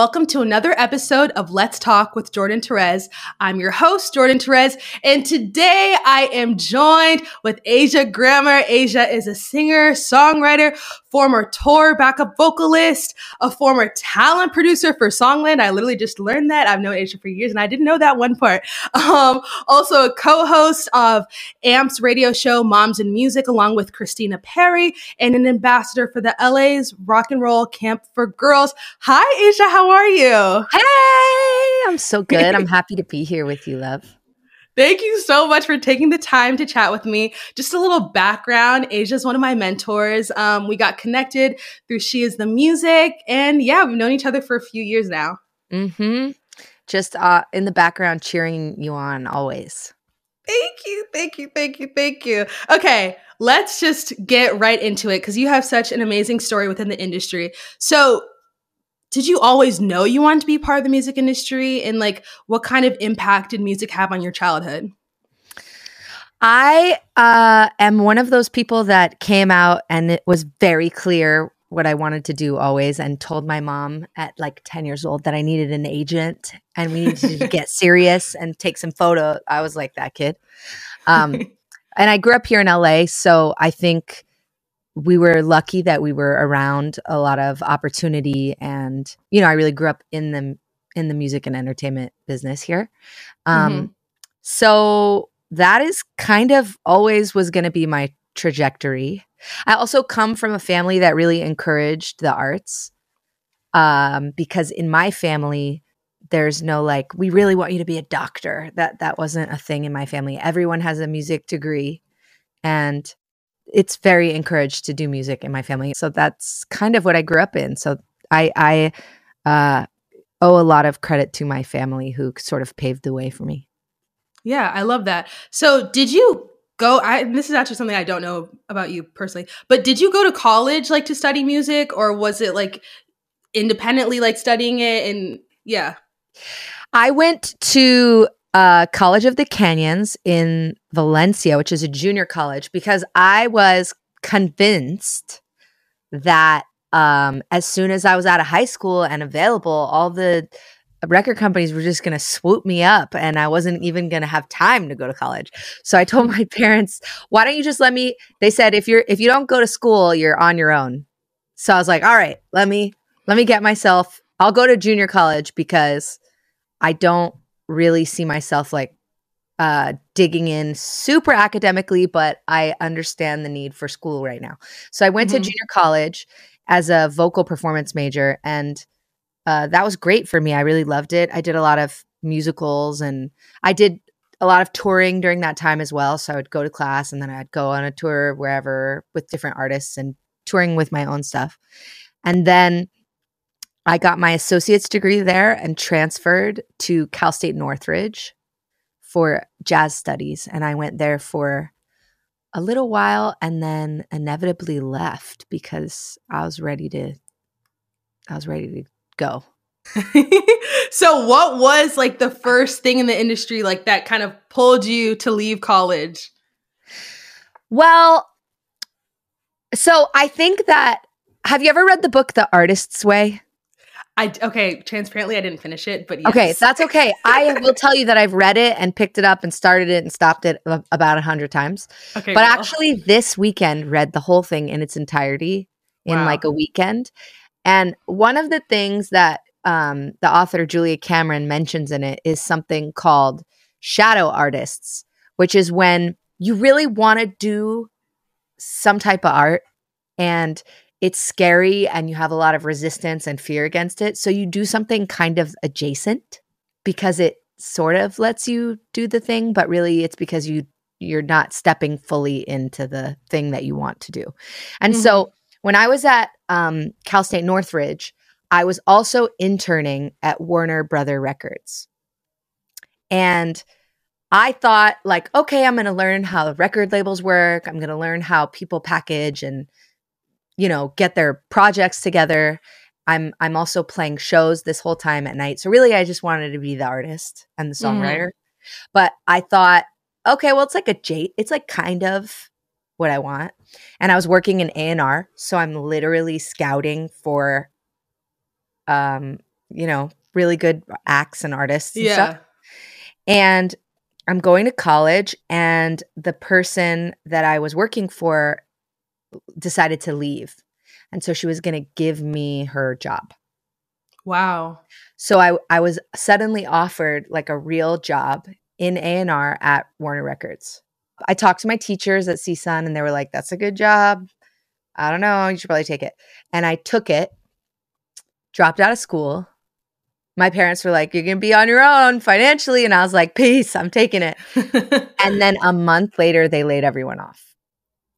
welcome to another episode of Let's Talk with Jordyn Tareaz. I'm your host, Jordyn Tareaz, and today I am joined with Aijia Grammer. Aijia is a singer, songwriter, former tour backup vocalist, a former talent producer for Songland. I literally just learned that. I've known Aijia for years, and I didn't know that one part. Um, also, a co-host of AMP's radio show Moms in Music, along with Christina Perri, and an ambassador for the LA's Rock and Roll Camp for Girls. Hi, Aijia. How are you? Hey, I'm so good. I'm happy to be here with you, love. Thank you so much for taking the time to chat with me. Just a little background Aijia is one of my mentors. Um, we got connected through She is the Music. And yeah, we've known each other for a few years now. Mm-hmm. Just uh, in the background, cheering you on always. Thank you. Thank you. Thank you. Thank you. Okay, let's just get right into it because you have such an amazing story within the industry. So, did you always know you wanted to be part of the music industry? And like what kind of impact did music have on your childhood? I uh, am one of those people that came out and it was very clear what i wanted to do always and told my mom at like 10 years old that i needed an agent and we needed to get serious and take some photo. I was like that kid. Um, and i grew up here in la so i think we were lucky that we were around a lot of opportunity and you know i really grew up in the in the music and entertainment business here. Um mm-hmm. so that is kind of always was going to be my trajectory. I also come from a family that really encouraged the arts um because in my family there's no like we really want you to be a doctor. That that wasn't a thing in my family. Everyone has a music degree. And it's very encouraged to do music in my family. So that's kind of what I grew up in. So I, I uh, owe a lot of credit to my family who sort of paved the way for me. Yeah, I love that. So did you go I this is actually something I don't know about you personally, but did you go to college like to study music or was it like independently like studying it and yeah. I went to uh, College of the Canyons in Valencia, which is a junior college, because I was convinced that um, as soon as I was out of high school and available, all the record companies were just going to swoop me up and I wasn't even going to have time to go to college. So I told my parents, "Why don't you just let me They said if you're if you don't go to school, you're on your own." So I was like, "All right, let me let me get myself I'll go to junior college because I don't really see myself like uh, digging in super academically, but I understand the need for school right now. So I went mm-hmm. to junior college as a vocal performance major, and uh, that was great for me. I really loved it. I did a lot of musicals and I did a lot of touring during that time as well. So I would go to class and then I'd go on a tour wherever with different artists and touring with my own stuff. And then I got my associate's degree there and transferred to Cal State Northridge for jazz studies. And I went there for a little while and then inevitably left because I was ready to I was ready to go. so what was like the first thing in the industry like that kind of pulled you to leave college? Well, so I think that have you ever read the book The Artist's Way? I okay. Transparently, I didn't finish it, but yes. okay, that's okay. I will tell you that I've read it and picked it up and started it and stopped it about a hundred times. Okay, but well. actually, this weekend read the whole thing in its entirety in wow. like a weekend. And one of the things that um, the author Julia Cameron mentions in it is something called shadow artists, which is when you really want to do some type of art and it's scary and you have a lot of resistance and fear against it. So you do something kind of adjacent because it sort of lets you do the thing, but really it's because you you're not stepping fully into the thing that you want to do. And mm-hmm. so when I was at um, Cal State Northridge, I was also interning at Warner Brother Records. And I thought like, okay, I'm going to learn how record labels work. I'm going to learn how people package and you know, get their projects together. I'm I'm also playing shows this whole time at night. So really I just wanted to be the artist and the mm-hmm. songwriter. Mm. But I thought, okay, well it's like a Jate. It's like kind of what I want. And I was working in A&R, so I'm literally scouting for um you know, really good acts and artists and Yeah. stuff. And I'm going to college, and the person that I was working for decided to leave. And so she was going to give me her job. Wow. So I I was suddenly offered like a real job in A&R at Warner Records. I talked to my teachers at CSUN and they were like, that's a good job. I don't know, you should probably take it. And I took it, dropped out of school. My parents were like, you're going to be on your own financially. And I was like, peace, I'm taking it. And then a month later, they laid everyone off.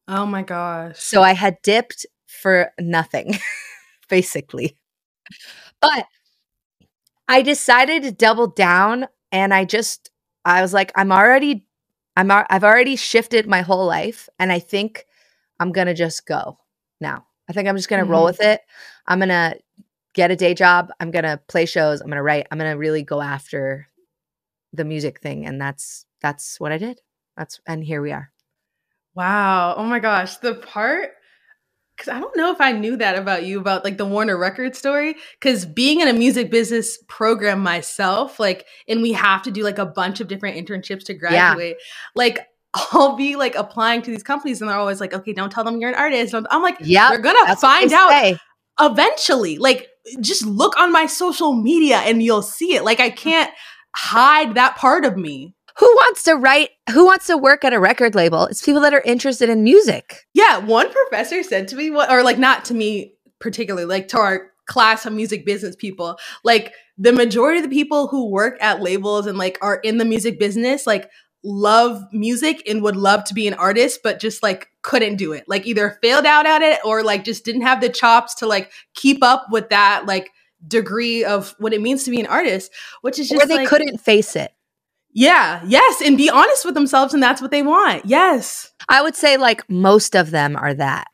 Oh my gosh. So I had dipped for nothing, basically. But I decided to double down and I just I was like I'm already I'm I've already shifted my whole life and I think I'm going to just go now. I think I'm just going to roll Mhm. with it. I'm going to get a day job. I'm going to play shows. I'm going to write. I'm going to really go after the music thing and that's that's what I did. That's and here we are. Wow. Oh my gosh. The part because I don't know if I knew that about you about like the Warner Record story. Because being in a music business program myself, like, and we have to do like a bunch of different internships to graduate. Like, I'll be like applying to these companies, and they're always like, "Okay, don't tell them you're an artist." I'm like, Yeah. they're gonna find out Say. eventually. Like, just look on my social media, and you'll see it. Like, I can't hide that part of me. Who wants to write? Who wants to work at a record label? It's people that are interested in music. Yeah, one professor said to me, what, or like not to me particularly, like to our class of music business people, like the majority of the people who work at labels and like are in the music business, like love music and would love to be an artist, but just like couldn't do it. Like either failed out at it or like just didn't have the chops to like keep up with that like degree of what it means to be an artist, which is just or they like, couldn't face it. Yeah, yes, and be honest with themselves, and that's what they want. Yes, I would say like most of them are that.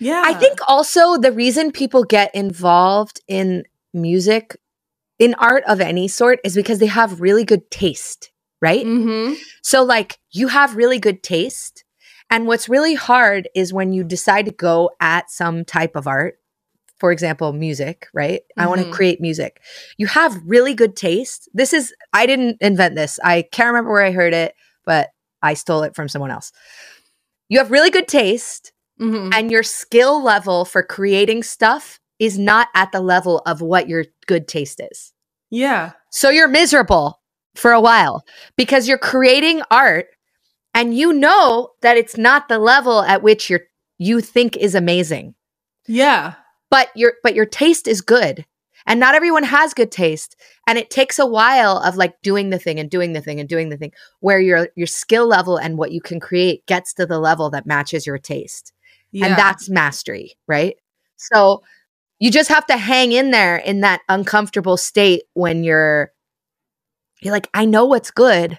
yeah. I think also the reason people get involved in music, in art of any sort, is because they have really good taste, right? Mm-hmm. So, like, you have really good taste. And what's really hard is when you decide to go at some type of art, for example, music, right? I want to create music. You have really good taste. This is, I didn't invent this. I can't remember where I heard it, but I stole it from someone else. You have really good taste, Mm-hmm. and your skill level for creating stuff is not at the level of what your good taste is. Yeah. So you're miserable for a while because you're creating art and you know that it's not the level at which you're you think is amazing. Yeah. But your but your taste is good. And not everyone has good taste. And it takes a while of like doing the thing and doing the thing and doing the thing where your your skill level and what you can create gets to the level that matches your taste. Yeah. And that's mastery, right? So you just have to hang in there in that uncomfortable state when you're you're like, I know what's good.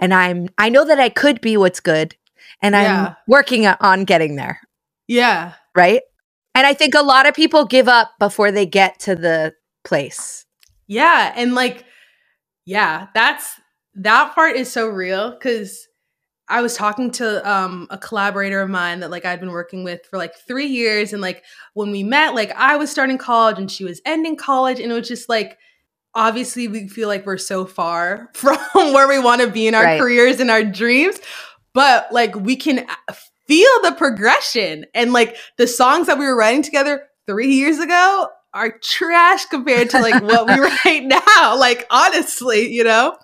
And I'm I know that I could be what's good. And I'm working on getting there, yeah. right? And I think a lot of people give up before they get to the place. Yeah. And like, yeah, that's that part is so real because I was talking to um a collaborator of mine that like I'd been working with for like three years. And like when we met, like I was starting college and she was ending college. And it was just like obviously we feel like we're so far from where we want to be in our Right. careers and our dreams. But like we can a- feel the progression and like the songs that we were writing together three years ago are trash compared to like what we write now. Like honestly, you know.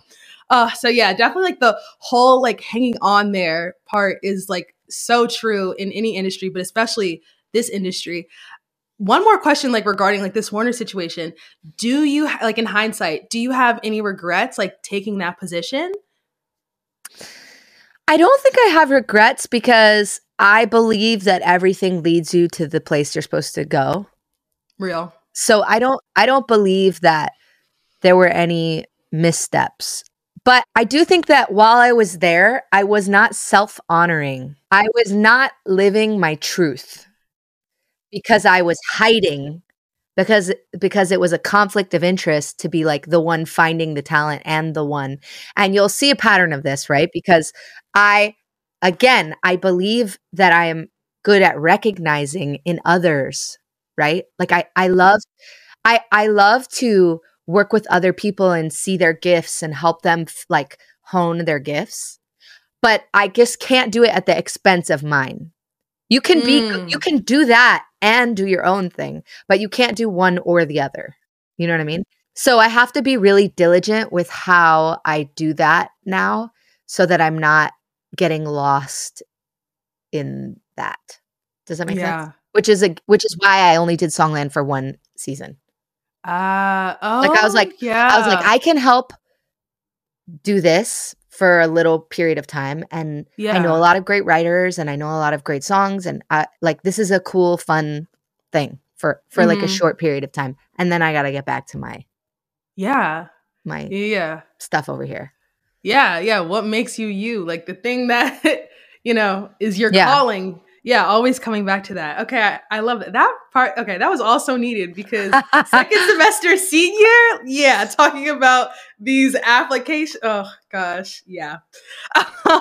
Uh, so yeah, definitely like the whole like hanging on there part is like so true in any industry, but especially this industry. One more question, like regarding like this Warner situation. Do you like in hindsight, do you have any regrets like taking that position? I don't think I have regrets because I believe that everything leads you to the place you're supposed to go. Real. So I don't I don't believe that there were any missteps. But I do think that while I was there, I was not self-honoring. I was not living my truth because I was hiding because because it was a conflict of interest to be like the one finding the talent and the one. And you'll see a pattern of this, right? Because I again, I believe that I am good at recognizing in others right like i i love i i love to work with other people and see their gifts and help them f- like hone their gifts. But I just can't do it at the expense of mine. You can be Mm. you can do that and do your own thing, but you can't do one or the other. You know what I mean? So I have to be really diligent with how I do that now so that I'm not getting lost in that. Does that make sense? Which is a which is why I only did Songland for one season. Uh, oh, Like, I was like- yeah. I was like, I can help do this for a little period of time. And yeah. I know a lot of great writers and I know a lot of great songs. And I like this is a cool, fun thing for for like a Mhm. short period of time. And then I gotta get back to my Yeah. my Yeah. stuff over here. Yeah. Yeah. What makes you you? Like the thing that, you know, is your Yeah. calling. Yeah. Always coming back to that. Okay. I, I love that. That part. Okay. That was also needed because second semester senior yeah talking about these applications oh gosh yeah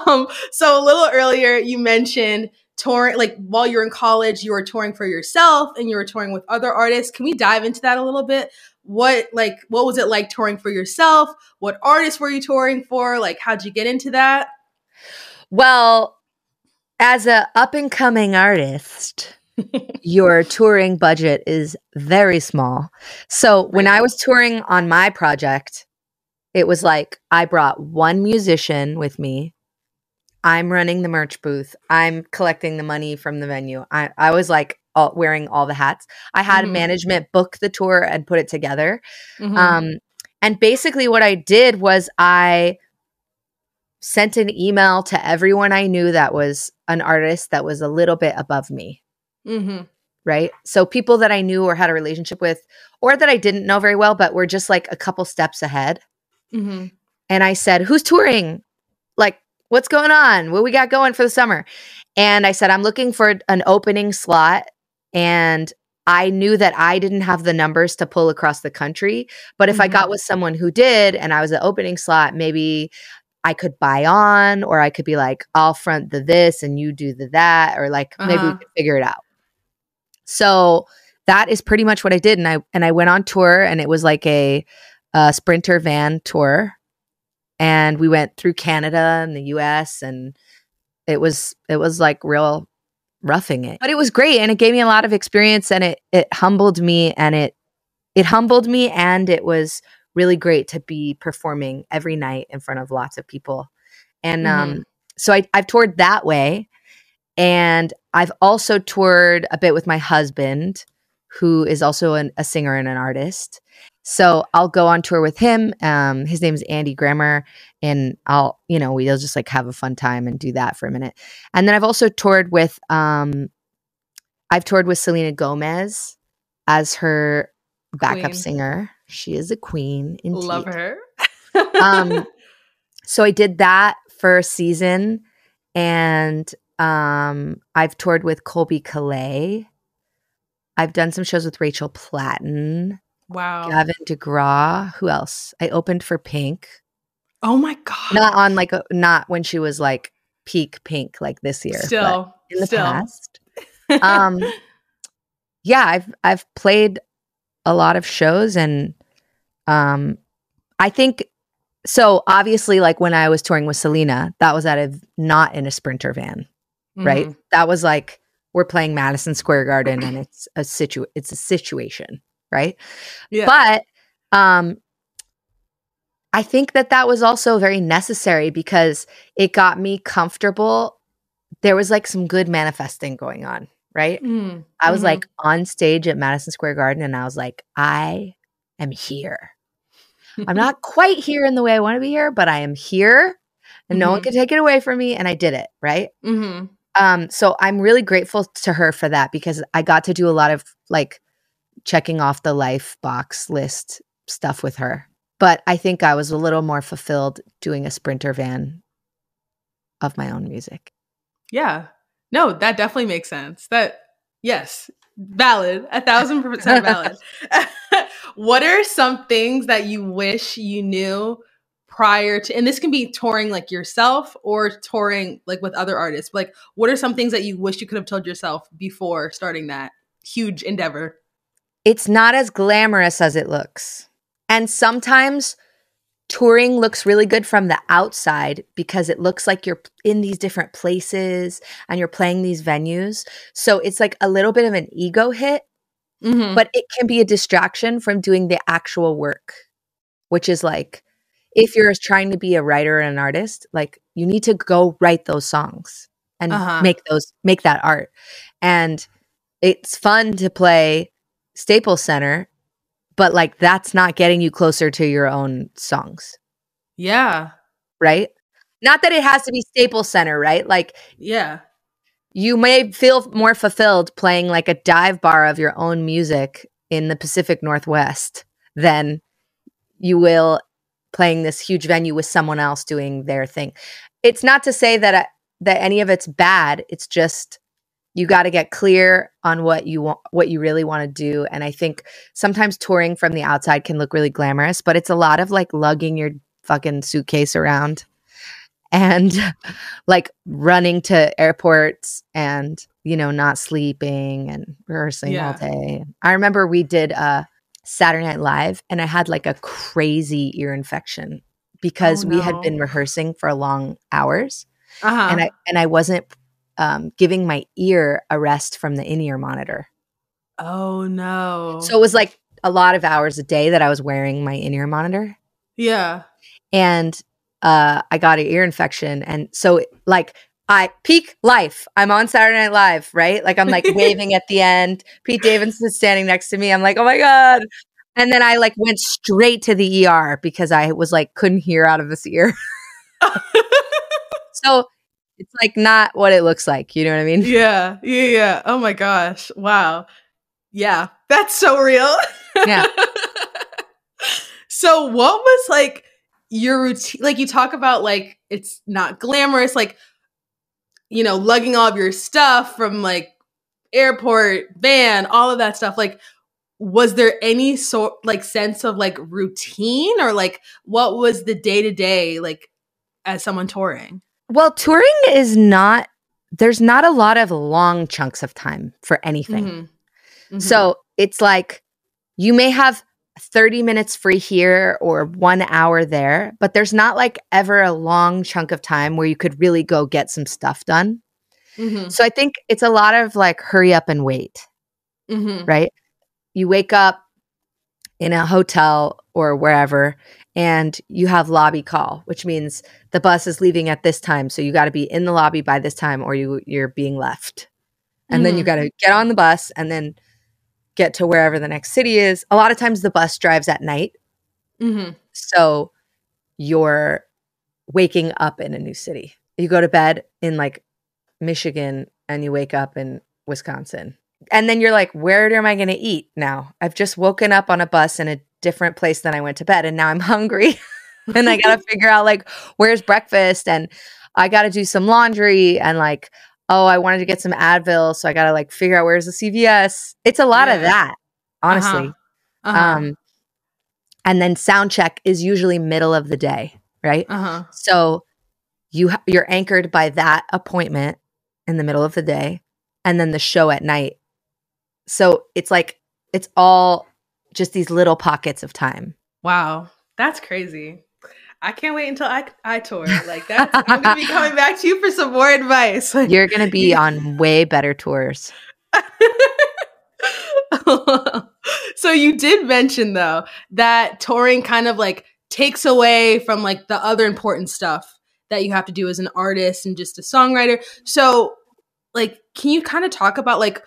um so a little earlier you mentioned touring like while you're in college you were touring for yourself and you were touring with other artists can we dive into that a little bit what like what was it like touring for yourself what artists were you touring for like how'd you get into that Well, as a up and coming artist, your touring budget is very small. So when I was touring on my project, it was like I brought one musician with me. I'm running the merch booth. I'm collecting the money from the venue. I, I was like all, wearing all the hats. I had Mhm. management book the tour and put it together. Mhm. Um, and basically, what I did was I sent an email to everyone I knew that was an artist that was a little bit above me, Mhm. right? So people that I knew or had a relationship with, or that I didn't know very well, but were just like a couple steps ahead. Mhm. And I said, Who's touring? Like, what's going on? What we got going for the summer? And I said, I'm looking for an opening slot. And I knew that I didn't have the numbers to pull across the country. But if I Mhm. got with someone who did and I was an opening slot, maybe I could buy on, or I could be like, I'll front the this and you do the that, or like maybe we Uh-huh. could figure it out. So that is pretty much what I did. And I and I went on tour and it was like a, a sprinter van tour. And we went through Canada and the US and it was it was like real roughing it. But it was great and it gave me a lot of experience and it it humbled me and it it humbled me and it was really great to be performing every night in front of lots of people. And um so I I've toured that way and I've also toured a bit with my husband who is also an, a singer and an artist. So I'll go on tour with him. Um, his name's Andy Grammer, and I'll, you know, we'll just like have a fun time and do that for a minute. And then I've also toured with, um, I've toured with Selena Gomez as her backup Queen. singer. She is a queen. Indeed. love her Um, so I did that for a season, and um, I've toured with Colbie Caillat. I've done some shows with Rachel Platten, wow Gavin DeGraw. Who else? I opened for Pink. oh my god Not on like a, not when she was like peak Pink like this year. still in the still. past. Um, yeah, I've I've played a lot of shows and um I think so obviously like when I was touring with Selena, that was out of not in a sprinter van, right? Mhm. That was like we're playing Madison Square Garden and it's a situ it's a situation, right? yeah But um I think that that was also very necessary because it got me comfortable. There was like some good manifesting going on, right? Mhm. I was Mhm. like on stage at Madison Square Garden and I was like, I am here. I'm not quite here in the way I want to be here, but I am here and no one Mhm. can take it away from me. And I did it, right? Mhm. Um, so I'm really grateful to her for that because I got to do a lot of like checking off the life box list stuff with her. But I think I was a little more fulfilled doing a sprinter van of my own music. Yeah. No, that definitely makes sense. That yes, valid, a thousand percent valid. what are some things that you wish you knew prior to and this can be touring like yourself or touring like with other artists. Like what are some things that you wish you could have told yourself before starting that huge endeavor? It's not as glamorous as it looks. And sometimes touring looks really good from the outside because it looks like you're in these different places and you're playing these venues. So it's like a little bit of an ego hit, Mhm. but it can be a distraction from doing the actual work, which is like if you're trying to be a writer and an artist, like you need to go write those songs and Uh-huh. make those make that art. And it's fun to play Staples Center, but like that's not getting you closer to your own songs, yeah. right? Not that it has to be Staples Center, right? Like Yeah. you may feel more fulfilled playing like a dive bar of your own music in the Pacific Northwest than you will playing this huge venue with someone else doing their thing. It's not to say that uh, that any of it's bad. It's just you got to get clear on what you want what you really want to do and I think sometimes touring from the outside can look really glamorous, but it's a lot of like lugging your fucking suitcase around and like running to airports and you know not sleeping and rehearsing all day. I remember we did a saturday night live and i had like a crazy ear infection because Oh, we had been rehearsing for long hours Uh-huh. and i and i wasn't um, giving my ear a rest from the in-ear monitor oh no. so it was like a lot of hours a day that i was wearing my in-ear monitor yeah. and uh, I got an ear infection, and so like I peak life. I'm on Saturday Night Live, right? Like I'm like waving at the end. Pete Davidson is standing next to me. I'm like, oh my god! And then I like went straight to the ER because I was like couldn't hear out of this ear. so it's like not what it looks like. You know what I mean? yeah. Yeah. Yeah. Oh my gosh. Wow. Yeah. That's so real. Yeah. so what was like your routine like you talk about like it's not glamorous like you know lugging all of your stuff from like airport van all of that stuff like was there any sort like sense of like routine or like what was the day to day like as someone touring Well, touring is not. There's not a lot of long chunks of time for anything. Mhm. Mhm. So it's like you may have 30 minutes free here or one hour there, but there's not like ever a long chunk of time where you could really go get some stuff done. Mhm. So I think it's a lot of like hurry up and wait, Mhm. right? You wake up in a hotel or wherever and you have lobby call, which means the bus is leaving at this time. So you got to be in the lobby by this time or you you're being left. And then you Mhm. got to get on the bus and then get to wherever the next city is. A lot of times the bus drives at night. Mhm. So you're waking up in a new city. You go to bed in like Michigan and you wake up in Wisconsin. And then you're like, where am I going to eat now? I've just woken up on a bus in a different place than I went to bed and now I'm hungry. and I got to figure out like where's breakfast and I got to do some laundry and like oh, I wanted to get some Advil, so I got to like figure out where's the CVS. It's a lot of that, honestly. Uh-huh. Um, and then sound check is usually middle of the day, right? uh-huh. So you ha- you're anchored by that appointment in the middle of the day, and then the show at night. So it's like it's all just these little pockets of time. Wow, that's crazy. I can't wait until I I tour. Like that's I'm gonna be coming back to you for some more advice. Like, You're gonna be on way better tours. so you did mention though that touring kind of like takes away from like the other important stuff that you have to do as an artist and just a songwriter. So like can you kind of talk about like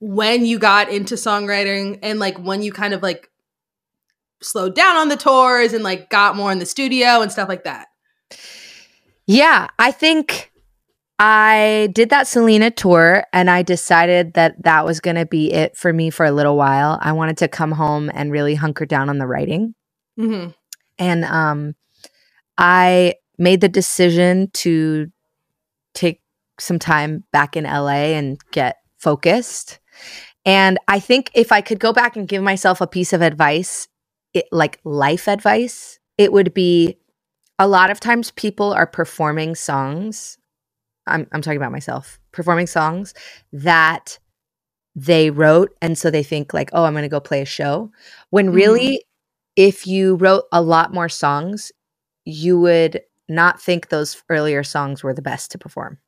when you got into songwriting and like when you kind of like slowed down on the tours and like got more in the studio and stuff like that? Yeah, I think I did that Selena tour and I decided that that was going to be it for me for a little while. I wanted to come home and really hunker down on the writing. Mm-hmm. And um I made the decision to take some time back in LA and get focused. And I think if I could go back and give myself a piece of advice, it, like life advice, it would be a lot of times people are performing songs. I'm, I'm talking about myself, performing songs that they wrote. And so they think, like, oh, I'm going to go play a show. When Mhm. really if you wrote a lot more songs, you would not think those earlier songs were the best to perform.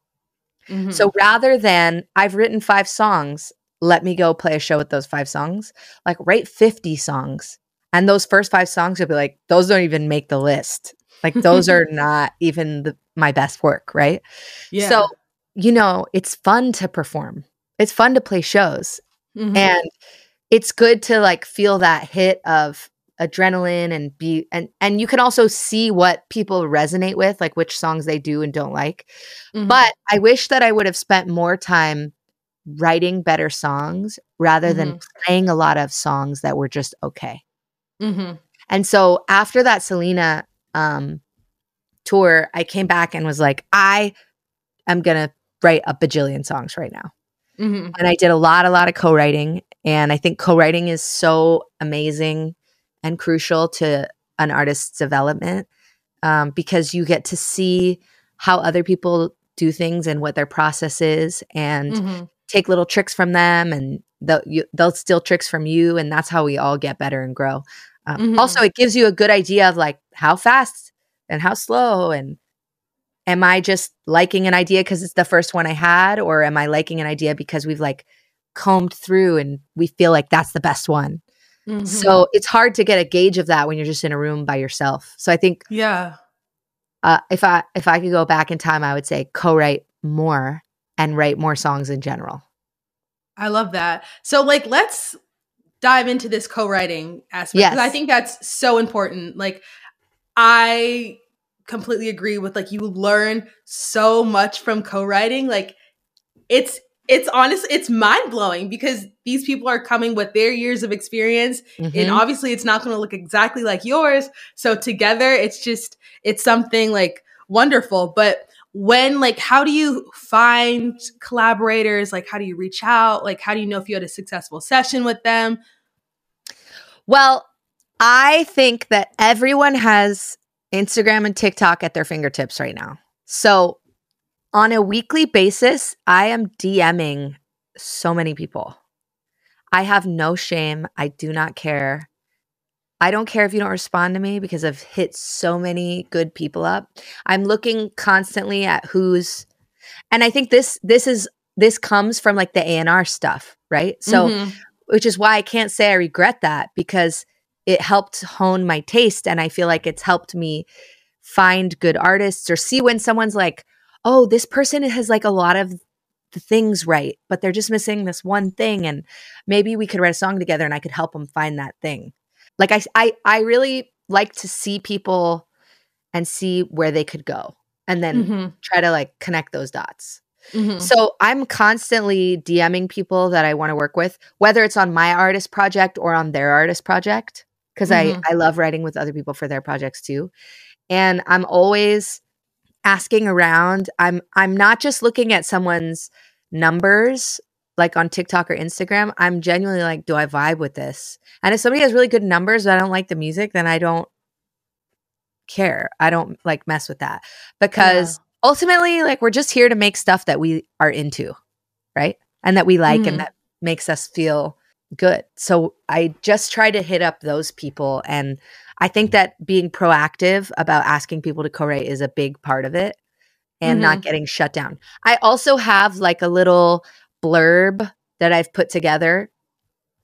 Mhm. So rather than I've written five songs, let me go play a show with those five songs, like write 50 songs. And those first five songs you'll be like, those don't even make the list. Like those are not even the, my best work, right? yeah. So, you know, it's fun to perform. It's fun to play shows. Mhm. And it's good to like feel that hit of adrenaline and be and and you can also see what people resonate with, like which songs they do and don't like. Mhm. But I wish that I would have spent more time writing better songs rather than playing a lot of songs that were just okay. Mhm. And so after that Selena um, tour, I came back and was like, I am going to write a bajillion songs right now. Mhm. And I did a lot, a lot of co writing. And I think co writing is so amazing and crucial to an artist's development um, because you get to see how other people do things and what their process is and Mhm. Take little tricks from them and they'll, you, they'll steal tricks from you. And that's how we all get better and grow. Um, Mhm. Also, it gives you a good idea of like how fast and how slow and am I just liking an idea because it's the first one I had, or am I liking an idea because we've like combed through and we feel like that's the best one? Mhm. So it's hard to get a gauge of that when you're just in a room by yourself. So I think yeah. uh, if I if I could go back in time, I would say co-write more and write more songs in general. I love that. So, like, let's dive into this co-writing aspect because I think that's so important. Like, I completely agree with like you learn so much from co-writing. Like, it's it's honest, it's mind blowing because these people are coming with their years of experience, and Mhm. obviously, it's not going to look exactly like yours. So together, it's just it's something like wonderful. But when like how do you find collaborators like how do you reach out like how do you know if you had a successful session with them Well, I think that everyone has Instagram and TikTok at their fingertips right now. So, on a weekly basis, I am DMing so many people. I have no shame. I do not care. I don't care if you don't respond to me because I've hit so many good people up. I'm looking constantly at who's and I think this this is this comes from like the A&R stuff, right? So Mhm. which is why I can't say I regret that because it helped hone my taste and I feel like it's helped me find good artists or see when someone's like, "Oh, this person has like a lot of the things right, but they're just missing this one thing and maybe we could write a song together and I could help them find that thing." Like I I I really like to see people and see where they could go and then Mhm. try to like connect those dots. Mhm. So I'm constantly DMing people that I want to work with, whether it's on my artist project or on their artist project, because Mhm. I I love writing with other people for their projects too. And I'm always asking around. I'm I'm not just looking at someone's numbers like on TikTok or Instagram. I'm genuinely like, do I vibe with this? And if somebody has really good numbers but I don't like the music, then I don't care. I don't like mess with that because ultimately like we're just here to make stuff that we are into right and that we like Mhm. and that makes us feel good so i just try to hit up those people and i think that being proactive about asking people to co-write is a big part of it and not getting shut down i also have like a little blurb that i've put together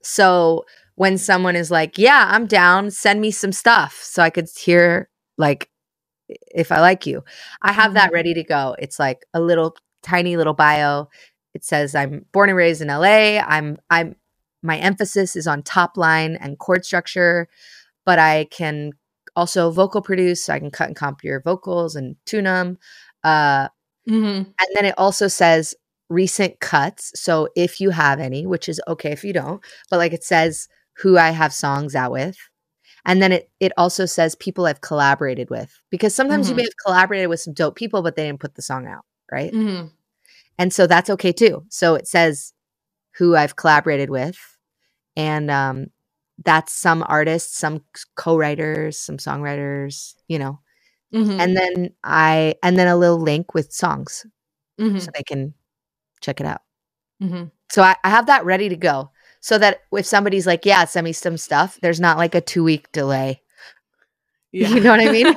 so when someone is like yeah i'm down send me some stuff so i could hear like if i like you I have that Mhm. ready to go. It's like a little tiny little bio. It says I'm born and raised in LA. I'm I'm my emphasis is on top line and chord structure, but I can also vocal produce. So I can cut and comp your vocals and tune them. Uh, Mhm. and then it also says recent cuts. So if you have any, which is okay if you don't, but like it says who I have songs out with. And then it it also says people I've collaborated with because sometimes you Mhm. may have collaborated with some dope people, but they didn't put the song out, right? Mhm. And so that's okay too. So it says who I've collaborated with, and um, that's some artists, some co-writers, some songwriters, you know. Mhm. And then I and then a little link with songs so they can check it out. Mhm. So I, I have that ready to go. so that if somebody's like, "Yeah, send me some stuff," there's not like a two week delay. Yeah. You know what I mean?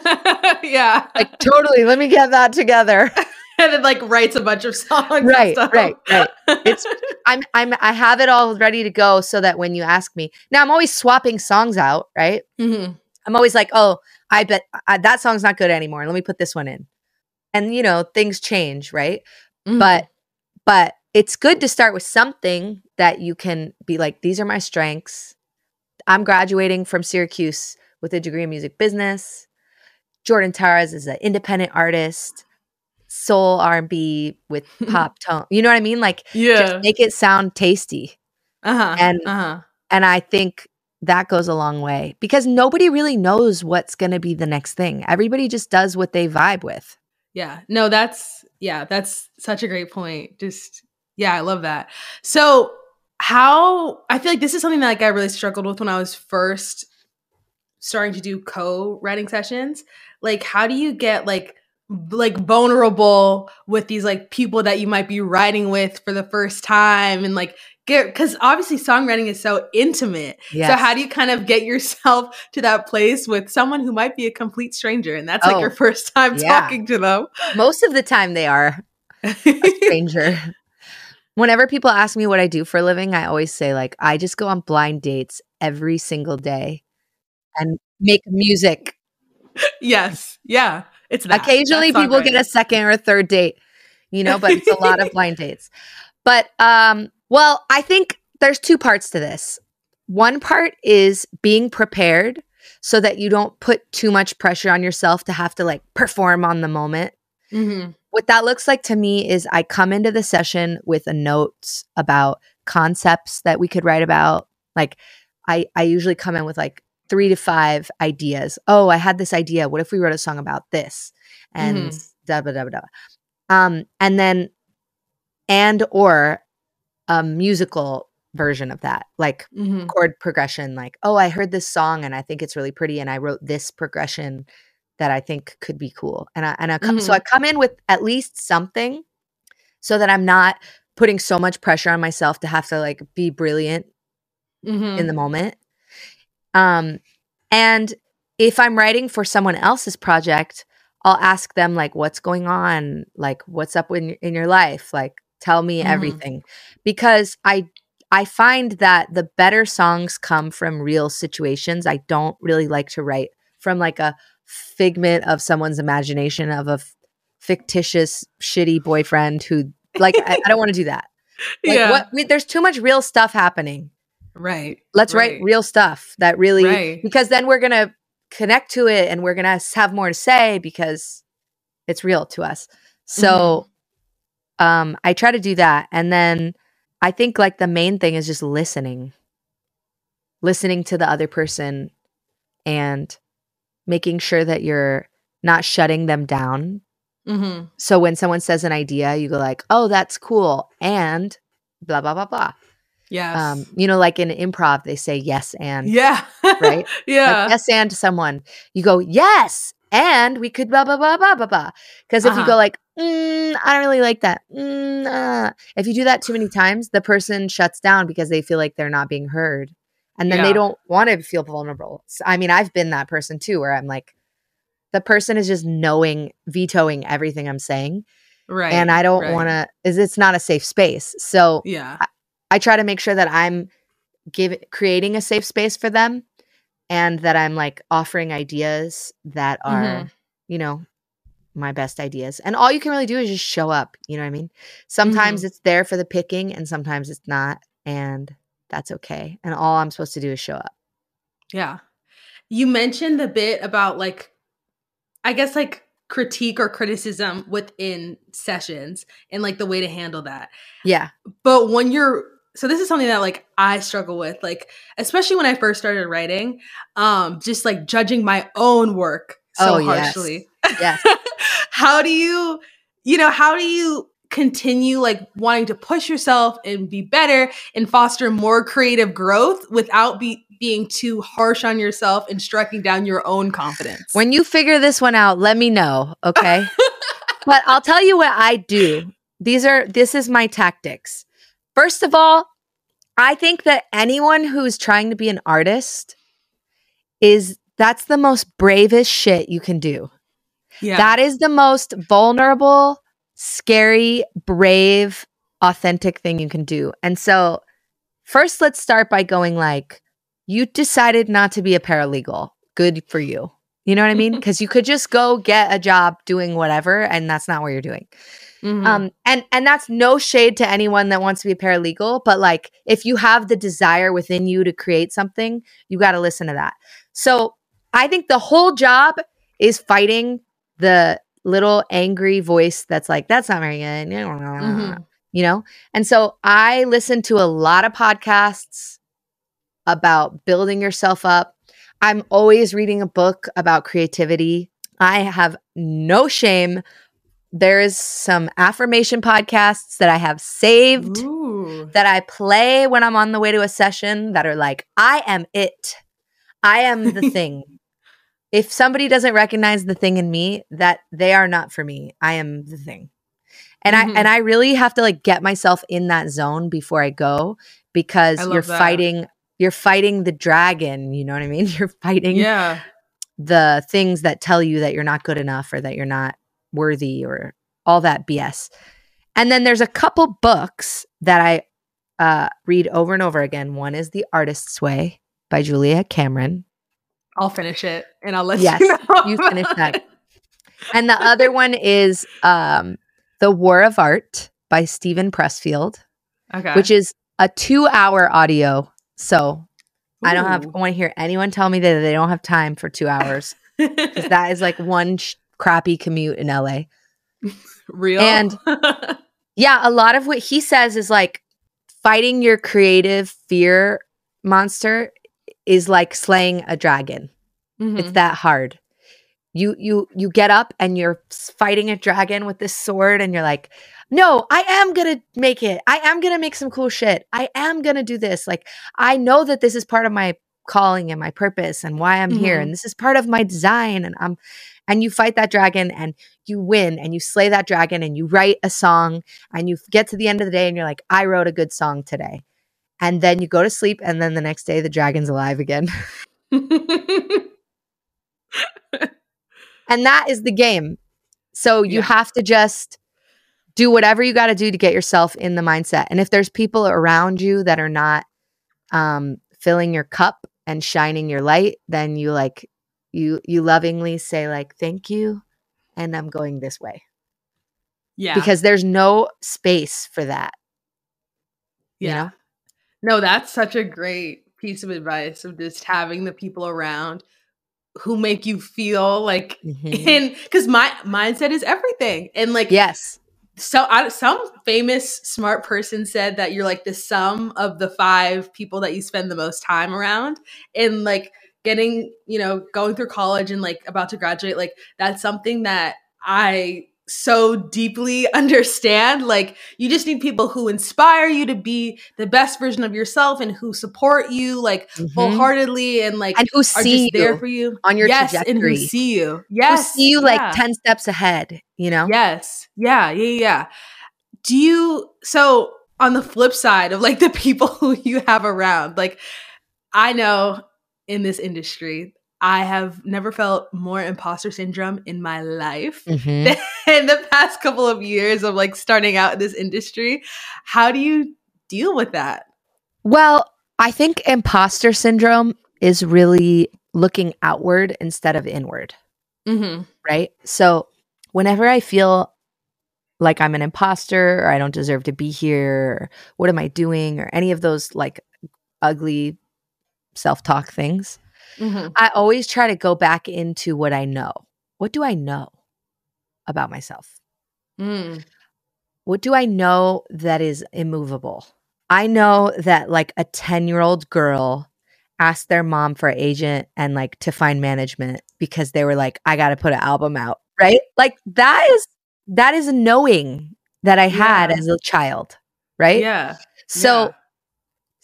yeah. Like totally. Let me get that together. and then like writes a bunch of songs. and right, stuff. right, right. It's I'm I'm I have it all ready to go so that when you ask me now, I'm always swapping songs out. Right. Mhm. I'm always like, oh, I bet I, that song's not good anymore. Let me put this one in. And you know, things change, right? Mhm. But but it's good to start with something that you can be like, these are my strengths. I'm graduating from Syracuse with a degree in music business. Jordyn Tareaz is an independent artist, soul R&B with pop tone. You know what I mean? Like yeah. just make it sound tasty. uh-huh. and- uh-huh. And I think that goes a long way because nobody really knows what's going to be the next thing. Everybody just does what they vibe with. Yeah. No, that's yeah, that's such a great point. Just yeah, I love that. So how I feel like this is something that like I really struggled with when I was first starting to do co-writing sessions. Like how do you get like like vulnerable with these like people that you might be writing with for the first time and like get because obviously songwriting is so intimate so how do you kind of get yourself to that place with someone who might be a complete stranger and that's like Oh, your first time yeah. talking to them Most of the time they are a stranger. Whenever people ask me what I do for a living, I always say like I just go on blind dates every single day and make music. yes. Yeah. It's that. Occasionally people get a second or a third date, you know, but it's a lot of blind dates. But um well, I think there's two parts to this. One part is being prepared so that you don't put too much pressure on yourself to have to like perform on the moment. Mhm. What that looks like to me is I come into the session with a notes about concepts that we could write about. Like I I usually come in with like 3 to 5 ideas. Oh, I had this idea. What if we wrote a song about this? And da da da da. Um and then and or a musical version of that. Like Mhm. chord progression like oh i heard this song and i think it's really pretty and i wrote this progression that i think could be cool and i and I come, so Mhm. i come in with at least something so that i'm not putting so much pressure on myself to have to like be brilliant Mhm. in the moment um and if i'm writing for someone else's project i'll ask them like what's going on like what's up in, in your life like tell me Mhm. everything because i i find that the better songs come from real situations i don't really like to write from like a figment of someone's imagination of a f- fictitious shitty boyfriend who like I, I don't want to do that like yeah. what we, there's too much real stuff happening Right. let's right. write real stuff that really Right. because then we're gonna connect to it and we're gonna have more to say because it's real to us so Mm-hmm. Um i try to do that and then i think like the main thing is just listening listening to the other person and making sure that you're not shutting them down Mhm. so when someone says an idea you go like oh that's cool and blah blah blah blah yeah. um you know like in improv they say yes and yeah. right? yeah. like yes and to someone you go yes and we could blah blah blah blah blah blah because if you Uh-huh. go like mm, i don't really like that mm, uh, if you do that too many times the person shuts down because they feel like they're not being heard and then Yeah. they don't want to feel vulnerable So, I mean i've been that person too where i'm like the person is just knowing vetoing everything i'm saying right. and i don't right. want to is it's not a safe space so Yeah. I try to make sure that I'm give creating a safe space for them and that I'm like offering ideas that are, Mhm. you know, my best ideas. And all you can really do is just show up, you know what I mean? Sometimes Mm-hmm. it's there for the picking and sometimes it's not and that's okay. And all I'm supposed to do is show up. Yeah. You mentioned the bit about like, I guess like critique or criticism within sessions and like the way to handle that. Yeah. But when you're, so this is something that like I struggle with, like, especially when I first started writing, um, just like judging my own work so Oh, yes. harshly. Yes. how do you, you know, how do you continue like wanting to push yourself and be better and foster more creative growth without be, being too harsh on yourself and striking down your own confidence? When you figure this one out, let me know, okay? but I'll tell you what I do. These are this is my tactics. First of all, I think that anyone who's trying to be an artist is that's the most bravest shit you can do. Yeah. That is the most vulnerable, scary, brave, authentic thing you can do. And so, first, let's start by going like, you decided not to be a paralegal. Good for you. You know what I mean? Because you could just go get a job doing whatever, and that's not what you're doing. Mhm. Um, and and that's no shade to anyone that wants to be a paralegal, but like if you have the desire within you to create something, you got to listen to that. So I think the whole job is fighting the little angry voice that's like, "That's not very good," Mhm. you know. And so I listen to a lot of podcasts about building yourself up. I'm always reading a book about creativity. I have no shame. There is some affirmation podcasts that I have saved Ooh. that I play when I'm on the way to a session that are like, I am it. I am the thing. If somebody doesn't recognize the thing in me, that they are not for me. I am the thing. And Mhm. I and I really have to like get myself in that zone before I go because I you're that. fighting you're fighting the dragon, you know what I mean? You're fighting Yeah. the things that tell you that you're not good enough or that you're not worthy or all that BS. And then there's a couple books that I uh, read over and over again. One is The Artist's Way by Julia Cameron. I'll finish it and I'll let Yes, you know. you finish that. And the other one is um, The War of Art by Steven Pressfield, okay. which is a two hour audio. So I don't have, I want to hear anyone tell me that they don't have time for two hours. that is like one sh- crappy commute in LA. real. and- Yeah, a lot of what he says is like fighting your creative fear monster is like slaying a dragon. Mhm. It's that hard. You you you get up and you're fighting a dragon with this sword and you're like, "No, I am going to make it. I am going to make some cool shit. I am going to do this. Like I know that this is part of my calling and my purpose and why I'm here Mhm. and this is part of my design and I'm and you fight that dragon and you win and you slay that dragon and you write a song and you get to the end of the day and you're like, I wrote a good song today. And then you go to sleep and then the next day the dragon's alive again. and that is the game. So you Yeah. have to just do whatever you got to do to get yourself in the mindset. And if there's people around you that are not um, filling your cup and shining your light, then you like you you lovingly say like thank you and I'm going this way yeah. because there's no space for that. you yeah. know? No, that's such a great piece of advice of just having the people around who make you feel like Mhm. and because my mindset is everything and like Yes. so I, some famous smart person said that you're like the sum of the five people that you spend the most time around and like getting you know going through college and like about to graduate like that's something that i so deeply understand like you just need people who inspire you to be the best version of yourself and who support you like Mhm. wholeheartedly and like And who are see just there you for you on your yes and who see you Yes. who see you like yeah. 10 steps ahead, you know? Yes. Yeah, yeah, yeah. Do you so on the flip side of like the people who you have around, like I know in this industry, I have never felt more imposter syndrome in my life Mhm. in the past couple of years of like starting out in this industry. How do you deal with that? Well, I think imposter syndrome is really looking outward instead of inward, Mm-hmm. right? So, whenever I feel like I'm an imposter or I don't deserve to be here, or what am I doing, or any of those like ugly self talk things, Mm-hmm. I always try to go back into what I know. What do I know about myself? Mm. What do I know that is immovable? I know that like a 10 year old girl asked their mom for agent and like to find management because they were like, I got to put an album out, right? Like that is, that is knowing that I had Yeah. as a child, right? Yeah. So, yeah.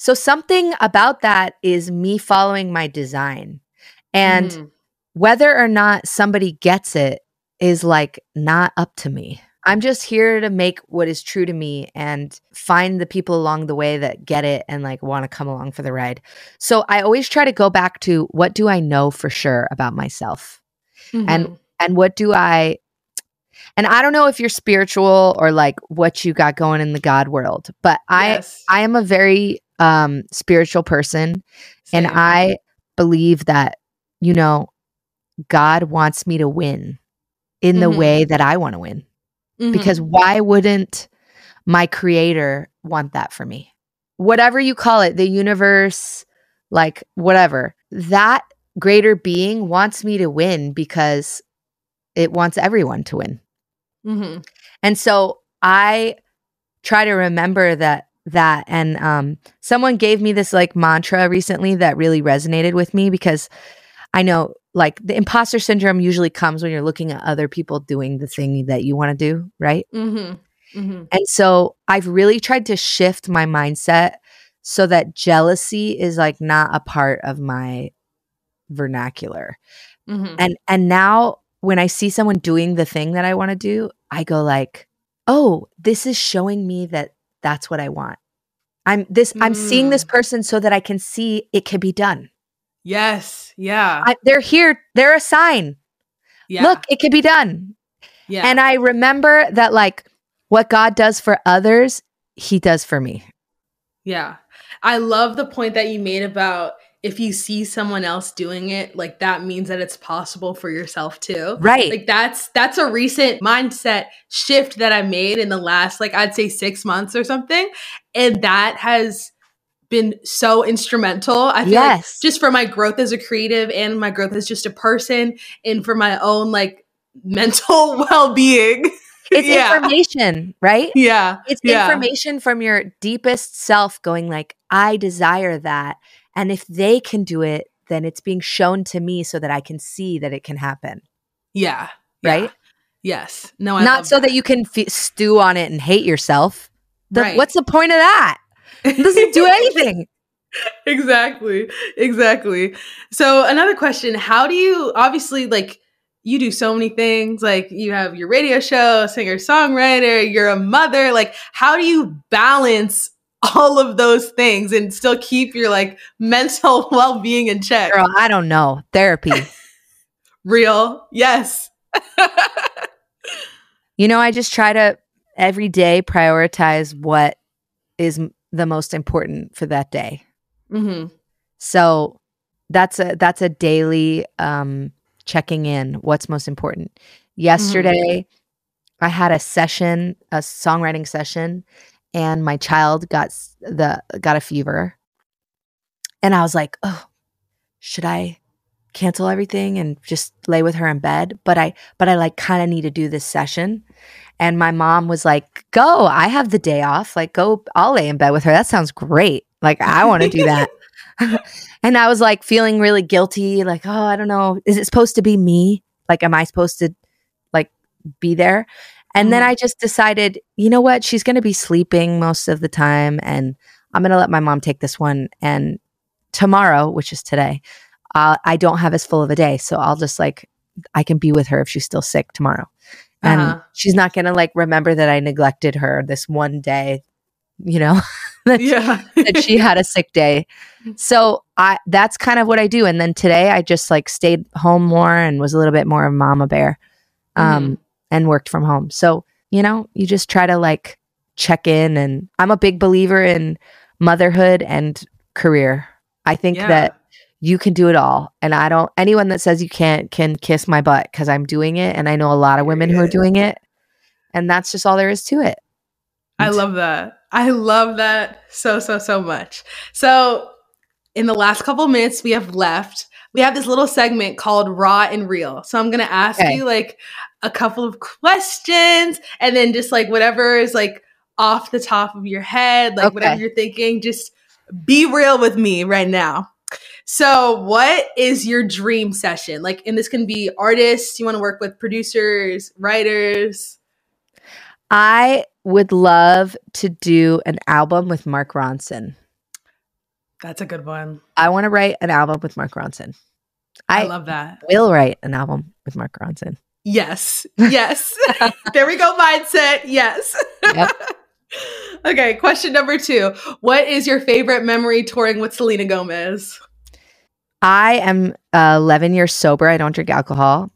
So something about that is me following my design. And Mhm. whether or not somebody gets it is like not up to me. I'm just here to make what is true to me and find the people along the way that get it and like want to come along for the ride. So I always try to go back to what do I know for sure about myself? Mhm. And and what do I and I don't know if you're spiritual or like what you got going in the God world, but I Yes. I am a very um spiritual person and I believe that you know God wants me to win in the Mhm. way that I want to win Mhm. because why wouldn't my creator want that for me whatever you call it the universe like whatever that greater being wants me to win because it wants everyone to win Mhm. and so i try to remember that that and um someone gave me this like mantra recently that really resonated with me because i know like the imposter syndrome usually comes when you're looking at other people doing the thing that you want to do right Mhm. Mhm. and so I've really tried to shift my mindset so that jealousy is like not a part of my vernacular. Mhm. And and now when I see someone doing the thing that I want to do, I go like, "Oh, this is showing me that that's what I want." I'm this I'm seeing this Mm. person so that I can see it can be done. Yes. Yeah. I, they're here, they're a sign. yeah. Look, it can be done. Yeah. And I remember that like what God does for others, he does for me. Yeah. I love the point that you made about if you see someone else doing it, like that means that it's possible for yourself too. Right. Like that's that's a recent mindset shift that I made in the last like I'd say 6 months or something and that has been so instrumental. I feel like just for my growth as a creative and my growth as just a person and for my own like mental well-being. It's yeah. information, right? Yeah. It's Yeah. information from your deepest self going like, I desire that. And if they can do it, then it's being shown to me so that I can see that it can happen. Yeah. Right? Yeah. Yes. No, I Not so that. you can f- stew on it and hate yourself. The- Right. What's the point of that? It doesn't do anything. exactly. Exactly. So another question, how do you obviously like you do so many things like you have your radio show, singer songwriter, you're a mother, like how do you balance all of those things and still keep your like mental well-being in check? Girl, I don't know. Therapy. Real. Yes. You know, I just try to every day prioritize what is m- the most important for that day. mhm. So that's a that's a daily um checking in what's most important. Mm-hmm. Yesterday I had a session, a songwriting session and my child got the got a fever. And I was like, "Oh, should I cancel everything and just lay with her in bed?" But I but I like kind of need to do this session. And my mom was like, "Go, I have the day off. Like go, I'll lay in bed with her. That sounds great. Like I want to do that." and I was like feeling really guilty, like, oh, I don't know. Is it supposed to be me? Like, am I supposed to like be there? And then Mhm. I just decided, you know what? She's going to be sleeping most of the time. And I'm going to let my mom take this one. And tomorrow, which is today, uh, I don't have as full of a day. So I'll just like, I can be with her if she's still sick tomorrow. And Uh-huh. she's not going to like remember that I neglected her this one day, you know? that Yeah. that she had a sick day. So I that's kind of what I do. And then today I just like stayed home more and was a little bit more of mama bear. Um and worked from home. So, you know, you just try to like check in and I'm a big believer in motherhood and career. I think Yeah. that you can do it all. And I don't anyone that says you can't can kiss my butt because I'm doing it and I know a lot of women who are doing it. And that's just all there is to it. I love that. I love that so, so, so much. So, in the last couple minutes we have left, we have this little segment called Raw and Real. So, I'm going to ask Okay. you like a couple of questions and then just like whatever is like off the top of your head, like whatever you're thinking, just be real with me right now. So, what is your dream session? Like, and this can be artists, you want to work with producers, writers. I would love to do an album with Mark Ronson. That's a good one. I want to write an album with Mark Ronson. I, I, love that. We'll write an album with Mark Ronson. Yes. Yes. there we go, mindset. Yes. Yep. okay, question number two. What is your favorite memory touring with Selena Gomez? I am uh, 11 years sober. I don't drink alcohol.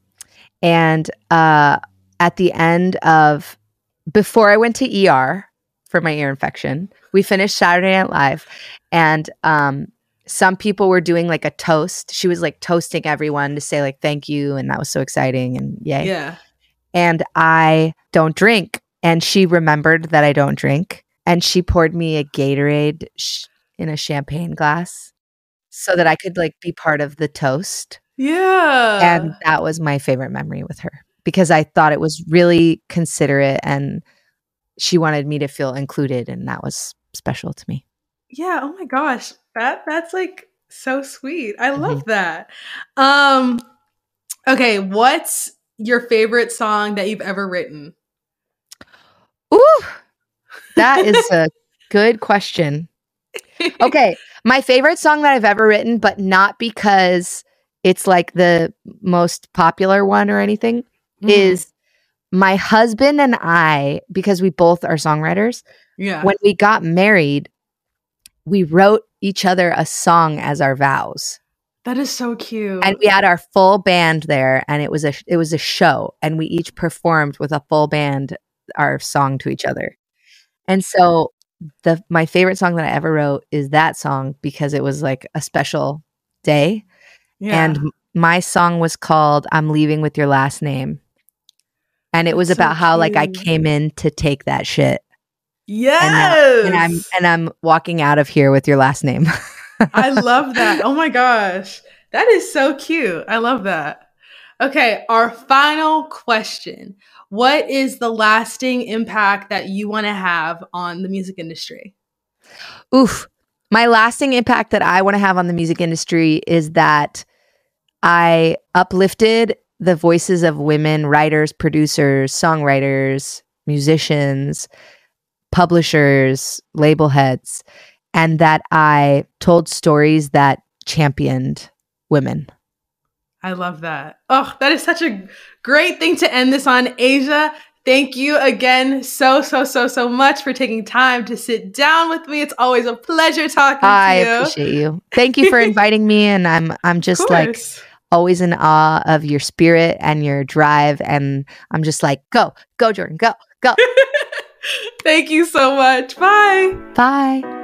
And uh, at the end of, before I went to ER for my ear infection, we finished Saturday Night Live. And um, some people were doing like a toast. She was like toasting everyone to say like thank you and that was so exciting and yay. Yeah. And I don't drink and she remembered that I don't drink and she poured me a Gatorade sh- in a champagne glass so that I could like be part of the toast. Yeah. And that was my favorite memory with her because I thought it was really considerate and she wanted me to feel included and that was special to me. Yeah, oh my gosh. That that's like so sweet. I love mm-hmm. that. Um okay, what's your favorite song that you've ever written? Ooh. That is a good question. Okay, my favorite song that I've ever written, but not because it's like the most popular one or anything, mm. is my husband and I, because we both are songwriters. Yeah. When we got married, we wrote each other a song as our vows. That is so cute. And we had our full band there and it was a it was a show and we each performed with a full band our song to each other. And so the my favorite song that I ever wrote is that song because it was like a special day. Yeah. And my song was called I'm leaving with your last name. And it was about so how like I came in to take that shit. Yes. And, and I'm and I'm walking out of here with your last name. I love that. Oh my gosh. That is so cute. I love that. Okay, our final question. What is the lasting impact that you want to have on the music industry? Oof. My lasting impact that I want to have on the music industry is that I uplifted the voices of women writers, producers, songwriters, musicians, publishers, label heads, and that I told stories that championed women. I love that. Oh, that is such a great thing to end this on. Aijia, thank you again so, so, so, so much for taking time to sit down with me. It's always a pleasure talking I to you. I appreciate you. Thank you for inviting me. And I'm I'm just like always in awe of your spirit and your drive. And I'm just like, go, go, Jordyn, go, go. Thank you so much. Bye. Bye.